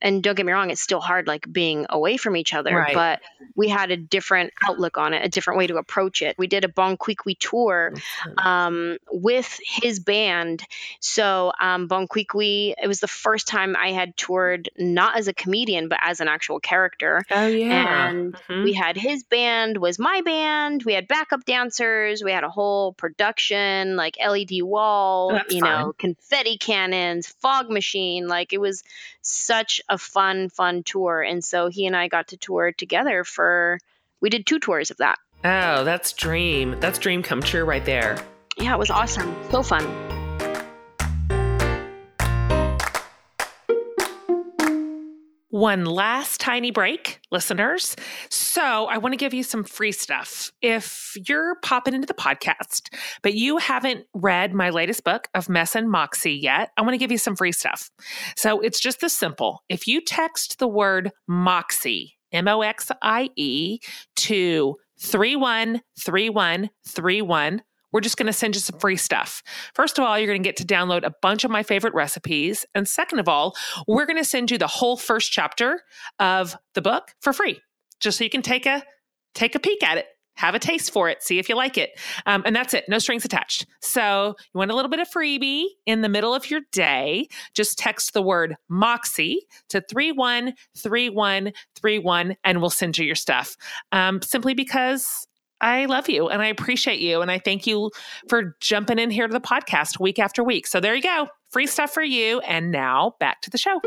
and don't get me wrong, it's still hard, like being away from each other, Right. but we had a different outlook on it, a different way to approach it. We did a Bon tour um, with his band. So um, Bon it was the first time I had toured not as a comedian, but as an actual character. Oh yeah. And Mhm. we had his band was my band. We had backup dancers. We had a whole production, like LED wall, That's you fun. know, confetti cannons, fog machine. Like it was such a fun, fun tour. And so he and I got to tour together for. We did two tours of that. Oh, that's dream. That's dream come true right there. Yeah, it was awesome. So fun. One last tiny break, listeners. So, I want to give you some free stuff. If you're popping into the podcast, but you haven't read my latest book of Mess and Moxie yet, I want to give you some free stuff. So, it's just this simple. If you text the word Moxie, M O X I E, to 313131, we're just going to send you some free stuff. First of all, you're going to get to download a bunch of my favorite recipes. And second of all, we're going to send you the whole first chapter of the book for free, just so you can take a take a peek at it, have a taste for it, see if you like it. Um, and that's it, no strings attached. So you want a little bit of freebie in the middle of your day? Just text the word Moxie to 313131 and we'll send you your stuff. Um, simply because I love you and I appreciate you. And I thank you for jumping in here to the podcast week after week. So there you go. Free stuff for you. And now back to the show.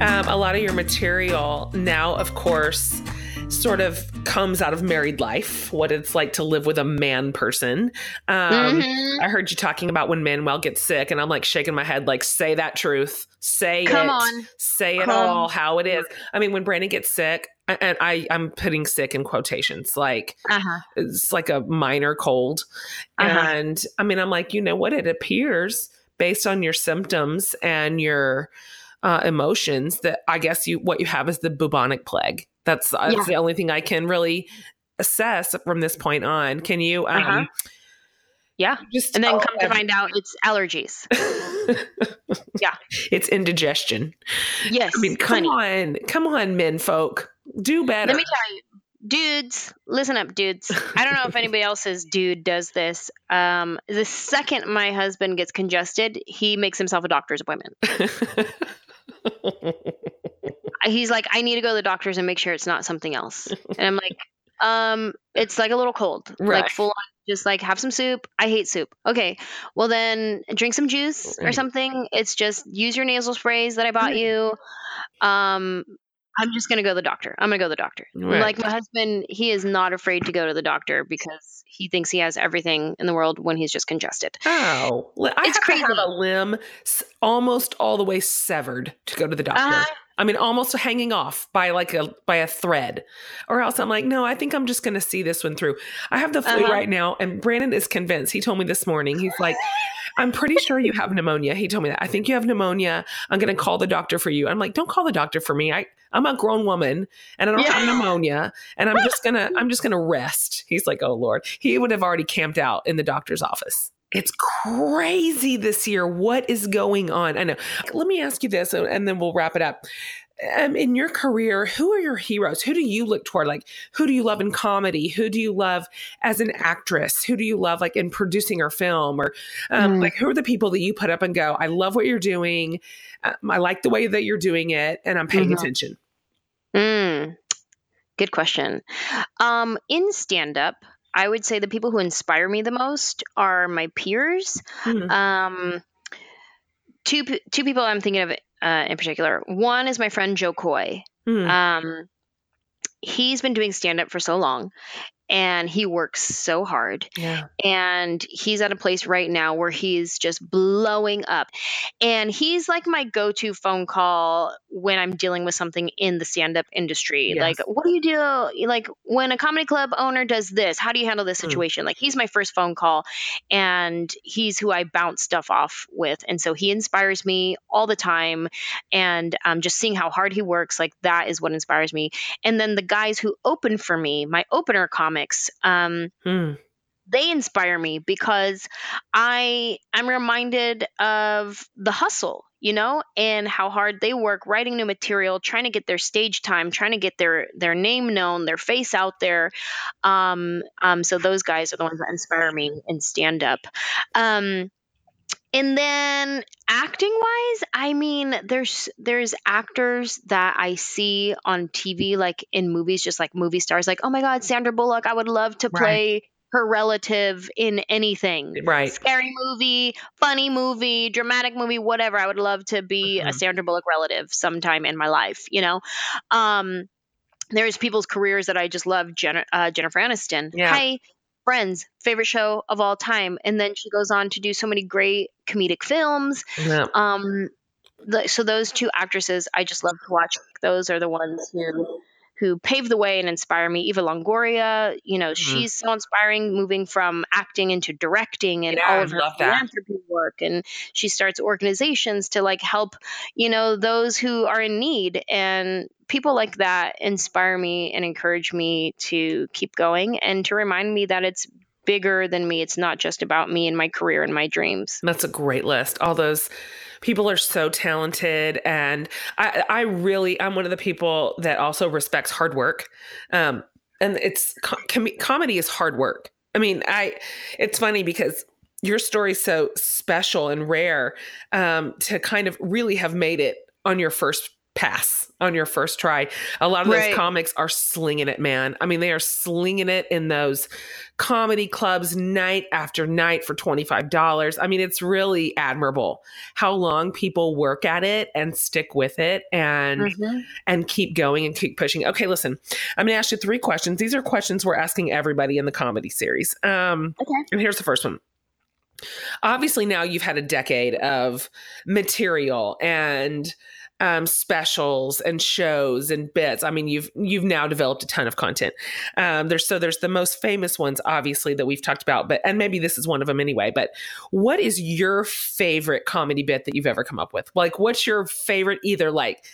Um, a lot of your material now, of course, sort of comes out of married life, what it's like to live with a man person. Um, Mhm. I heard you talking about when Manwell gets sick, and I'm like shaking my head, like, say that truth. Say Come it. on. Say it Come all how it is. I mean, when Brandon gets sick, and I, I'm putting sick in quotations, like Uh-huh. it's like a minor cold. Uh-huh. And I mean, I'm like, you know what? It appears based on your symptoms and your uh, emotions that I guess you what you have is the bubonic plague. That's, that's Yeah. the only thing I can really assess from this point on. Can you um, Uh-huh. Yeah. just And then come to find out it's allergies. *laughs* Yeah. It's indigestion. Yes. I mean, come honey. on. Come on, men folk. Do better. Let me tell you, dudes, listen up, dudes. I don't know if anybody *laughs* else's dude does this. Um, the second my husband gets congested, he makes himself a doctor's appointment. *laughs* He's like, I need to go to the doctor's and make sure it's not something else. *laughs* And I'm like, um, it's like a little cold, Right. like full on. Just like have some soup. I hate soup. Okay, well then drink some juice or something. It's just use your nasal sprays that I bought you. Um, I'm just gonna go to the doctor. I'm gonna go to the doctor. Right. Like my husband, he is not afraid to go to the doctor because he thinks he has everything in the world when he's just congested. Oh, I It's have to have crazy. a limb almost all the way severed to go to the doctor. Uh-huh. I mean, almost hanging off by like a by a thread, or else I'm like, no, I think I'm just going to see this one through. I have the flu Uh-huh. right now, and Brandon is convinced. He told me this morning. He's like, I'm pretty sure you have pneumonia. He told me that. I think you have pneumonia. I'm going to call the doctor for you. I'm like, don't call the doctor for me. I I'm a grown woman and I don't Yeah. have pneumonia, and I'm just gonna *laughs* I'm just gonna rest. He's like, oh lord, he would have already camped out in the doctor's office. It's crazy this year. What is going on? I know. Let me ask you this, and then we'll wrap it up. Um, in your career, who are your heroes? Who do you look toward? Like, who do you love in comedy? Who do you love as an actress? Who do you love like in producing or film? Or um, Mm. like, who are the people that you put up and go, I love what you're doing. Um, I like the way that you're doing it, and I'm paying Mhm. attention. Mm, good question. Um, in stand up, I would say the people who inspire me the most are my peers. Mhm. Um, two two people I'm thinking of uh, in particular. One is my friend Jo Koy. Mhm. Um, he's been doing stand up for so long, and he works so hard. Yeah. And he's at a place right now where he's just blowing up. And he's like my go to phone call when I'm dealing with something in the stand up industry. Yes. Like, what do you do? Like, when a comedy club owner does this, how do you handle this Hmm. situation? Like, he's my first phone call, and he's who I bounce stuff off with. And so he inspires me all the time. And um, just seeing how hard he works, like, that is what inspires me. And then the guys who open for me, my opener comics, um, Hmm. they inspire me because I I'm reminded of the hustle, you know, and how hard they work writing new material, trying to get their stage time, trying to get their their name known, their face out there. Um, um, so those guys are the ones that inspire me in stand up. Um, and then acting wise, I mean, there's there's actors that I see on TV, like in movies, just like movie stars, like oh my god, Sandra Bullock, I would love to Right. play her relative in anything. Right. Scary movie, funny movie, dramatic movie, whatever. I would love to be a Mhm. Sandra Bullock relative sometime in my life, you know. Um, there's people's careers that I just love. Jen- uh, Jennifer Aniston. Yeah. Hey, Friends, favorite show of all time, and then she goes on to do so many great comedic films. Yeah. Um, the, so those two actresses, I just love to watch. Those are the ones who who paved the way and inspire me. Eva Longoria, you know, Mhm. she's so inspiring, moving from acting into directing and Yeah, all of her philanthropy work. And she starts organizations to like help, you know, those who are in need. And people like that inspire me and encourage me to keep going and to remind me that it's bigger than me. It's not just about me and my career and my dreams. That's a great list. All those people are so talented, and I, I really, I'm one of the people that also respects hard work. Um, and it's com- comedy is hard work. I mean, I, it's funny because your story's so special and rare um, to kind of really have made it on your first pass on your first try. A lot of those comics are slinging it, man. I mean, they are slinging it in those comedy clubs night after night for $25. I mean, it's really admirable how long people work at it and stick with it and Mhm. and keep going and keep pushing. Okay, listen. I'm going to ask you three questions. These are questions we're asking everybody in the comedy series. Um Okay. and here's the first one. Obviously, now you've had a decade of material and um, specials and shows and bits. I mean, you've you've now developed a ton of content. Um, there's so there's the most famous ones, obviously, that we've talked about, but and maybe this is one of them anyway. But what is your favorite comedy bit that you've ever come up with? Like, what's your favorite either like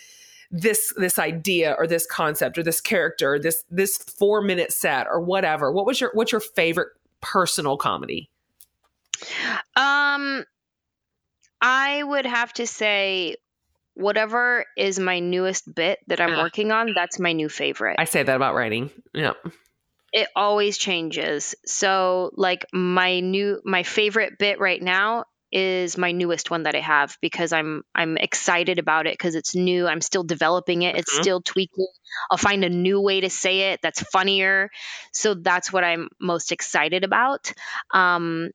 this this idea or this concept or this character or this this four minute set or whatever? What was your what's your favorite personal comedy? Um, I would have to say, whatever is my newest bit that I'm working on, that's my new favorite. I say that about writing. Yeah. it always changes. So, like my new, my favorite bit right now is my newest one that I have because I'm I'm excited about it because it's new. I'm still developing it. It's Mhm. still tweaking. I'll find a new way to say it that's funnier. So that's what I'm most excited about. Um,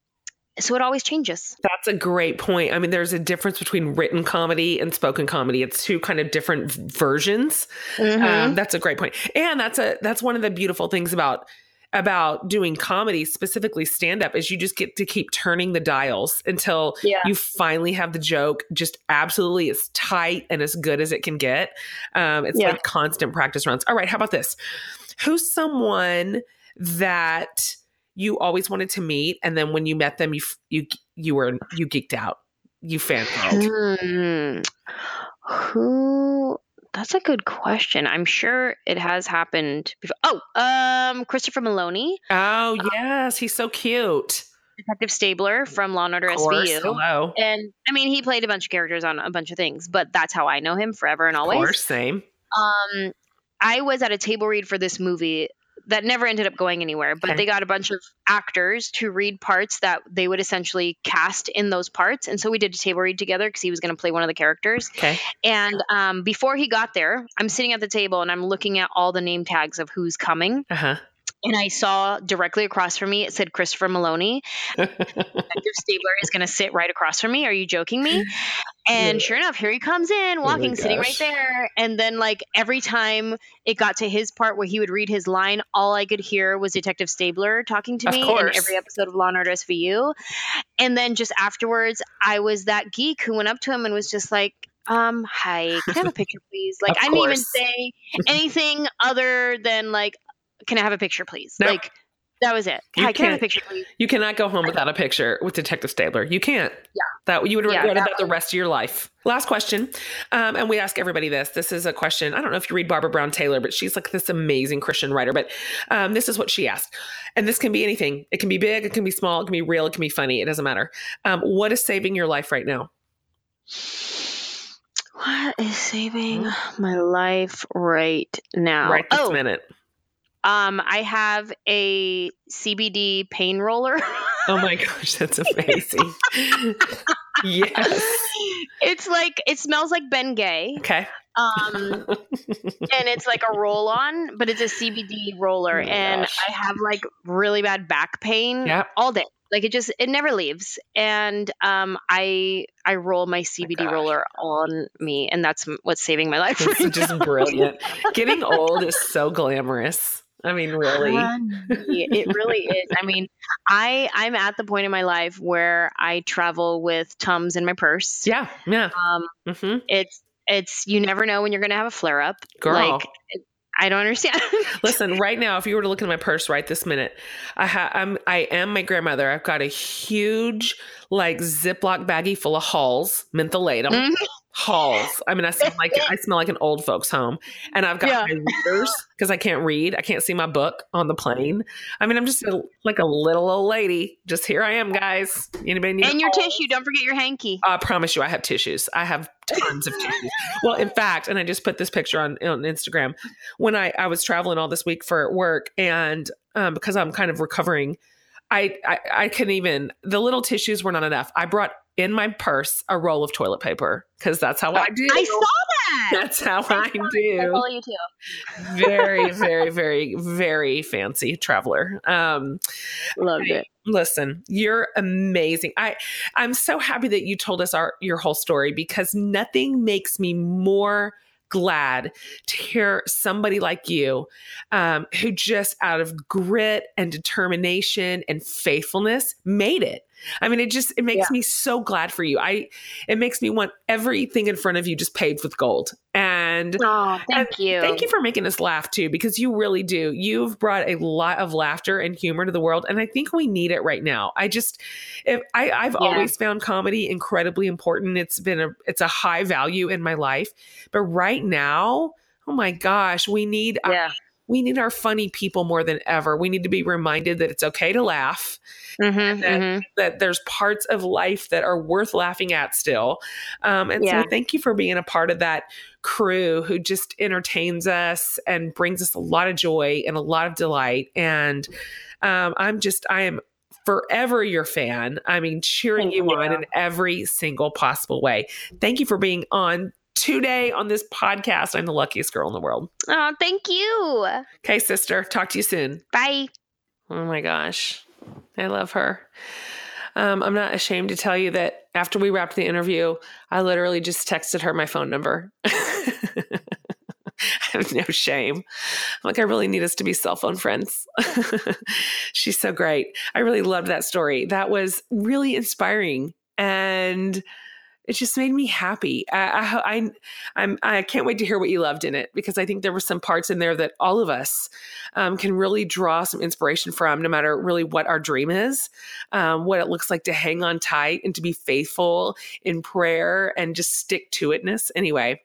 so it always changes. That's a great point. I mean, there's a difference between written comedy and spoken comedy. It's two kind of different versions. Um, that's a great point, and that's a that's one of the beautiful things about about doing comedy, specifically stand up, is you just get to keep turning the dials until Yeah. you finally have the joke just absolutely as tight and as good as it can get. Um, it's Yeah. like constant practice runs. All right, how about this? Who's someone that you always wanted to meet, and then when you met them, you you you were you geeked out, you fangirled. Hmm. Who? That's a good question. I'm sure it has happened before. Oh, um, Christopher Meloni, Oh yes, he's so cute. Detective Stabler from Law and Order course, SVU. hello. And I mean, he played a bunch of characters on a bunch of things, but that's how I know him forever and Of always. course, same. Um, I was at a table read for this movie that never ended up going anywhere, but Okay. they got a bunch of actors to read parts that they would essentially cast in those parts. And so we did a table read together because he was going to play one of the characters. Okay. And um, before he got there, I'm sitting at the table and I'm looking at all the name tags of who's coming. Uh huh. And I saw directly across from me it said Christopher Meloni. *laughs* Detective Stabler is going to sit right across from me. Are you joking me? And sure enough, here he comes in, walking, sitting right there. And then, like, every time it got to his part where he would read his line, all I could hear was Detective Stabler talking to Of me in every episode of Law and Order SVU. And then just afterwards, I was that geek who went up to him and was just like, um, hi, can I have a picture, please? Like, I didn't even say anything other than, like, can I have a picture, please? No. Like, that was it. You Hi, can I have can't- a picture, please? You cannot go home without a picture with Detective Stabler. You can't. Yeah. That you would Yeah, regret that that the rest of your life. Last question, um, and we ask everybody this. This is a question. I don't know if you read Barbara Brown Taylor, but she's like this amazing Christian writer. But um, this is what she asked, and this can be anything. It can be big, it can be small, it can be real, it can be funny. It doesn't matter. Um, what is saving your life right now? What is saving my life right now? Right this oh, minute. Um, I have a CBD pain roller. *laughs* Oh my gosh, that's amazing. yes. it's like it smells like Bengay, Okay. um, and it's like a roll on, but it's a CBD roller, Oh and gosh. I have like really bad back pain Yep. all day. Like it just it never leaves, and um, I I roll my CBD gosh. roller on me, and that's what's saving my life It's right just now. brilliant. Getting *laughs* old is so glamorous. I mean, really. It really is. I mean, I I'm at the point in my life where I travel with Tums in my purse. Yeah. Yeah. Um, hmm it's it's you never know when you're gonna have a flare up. Girl. Like I don't understand. *laughs* Listen, right now, if you were to look in my purse right this minute, I ha- I'm I am my grandmother. I've got a huge like Ziploc baggie full of Halls, mentholatum Mhm. Halls. I mean, I smell like I *laughs* smell like an old folks' home, and I've got Yeah. my readers because I can't read. I can't see my book on the plane. I mean, I'm just a, like a little old lady. Just here I am, guys. Anybody need and your tissue. Don't forget your hanky. I promise you, I have tissues. I have tons of tissues. Well, in fact, and I just put this picture on on Instagram when I I was traveling all this week for work, and um, because I'm kind of recovering, I, I I couldn't even the little tissues were not enough. I brought in my purse a roll of toilet paper because that's how I do. I saw that. That's how I I do. follow you too. Very, *laughs* very, very, very fancy traveler. Um, Loved it. listen you're amazing i i'm so happy that you told us our your whole story because nothing makes me more glad to hear somebody like you um, who just out of grit and determination and faithfulness made it. I mean it just it makes me so glad for you. I it makes me want everything in front of you just paved with gold. And Oh, thank and you. Thank you for making us laugh too, because you really do. You've brought a lot of laughter and humor to the world, and I think we need it right now. I just, if I, I've Yeah. always found comedy incredibly important. It's been a, it's a high value in my life, but right now, oh my gosh, we need our- Yeah. we need our funny people more than ever. We need to be reminded that it's okay to laugh Mm-hmm, that- mm-hmm. that there's parts of life that are worth laughing at still. Um, and Yeah. so thank you for being a part of that crew who just entertains us and brings us a lot of joy and a lot of delight. And um, I'm just, I am forever your fan. I mean, cheering you, you. on in every single possible way. Thank you for being on today on this podcast. I'm the luckiest girl in the world. Oh, thank you. Okay, sister. Talk to you soon. Bye. Oh my gosh. I love her. Um, I'm not ashamed to tell you that after we wrapped the interview, I literally just texted her my phone number. *laughs* *laughs* I have no shame. I'm like, I really need us to be cell phone friends. *laughs* She's so great. I really loved that story. That was really inspiring. And it just made me happy. I, I, I, I'm, I can't wait to hear what you loved in it because I think there were some parts in there that all of us um, can really draw some inspiration from, no matter really what our dream is, um, what it looks like to hang on tight and to be faithful in prayer and just stick to itness. Anyway,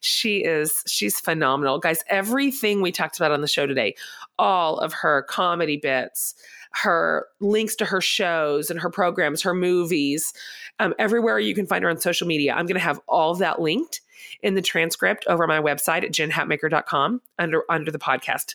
she is, she's phenomenal. Guys, everything we talked about on the show today, all of her comedy bits, her links to her shows and her programs, her movies, um, everywhere you can find her on social media. I'm going to have all of that linked in the transcript over my website at jenhatmaker.com under under the podcast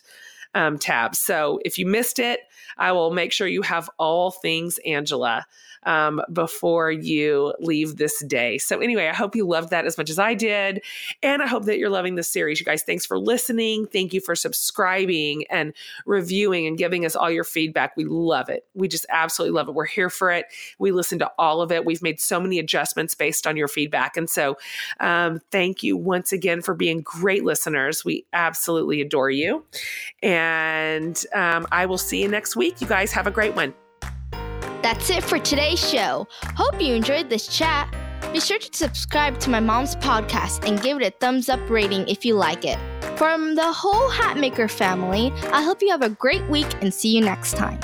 um, tab. So if you missed it, I will make sure you have all things Angelah um, before you leave this day. So, anyway, I hope you loved that as much as I did. And I hope that you're loving this series. You guys, thanks for listening. Thank you for subscribing and reviewing and giving us all your feedback. We love it. We just absolutely love it. We're here for it. We listen to all of it. We've made so many adjustments based on your feedback. And so, um, thank you once again for being great listeners. We absolutely adore you. And um, I will see you next week. You guys have a great one. That's it for today's show. Hope you enjoyed this chat. Be sure to subscribe to my mom's podcast and give it a thumbs up rating if you like it. From the whole Hatmaker family, I hope you have a great week and see you next time.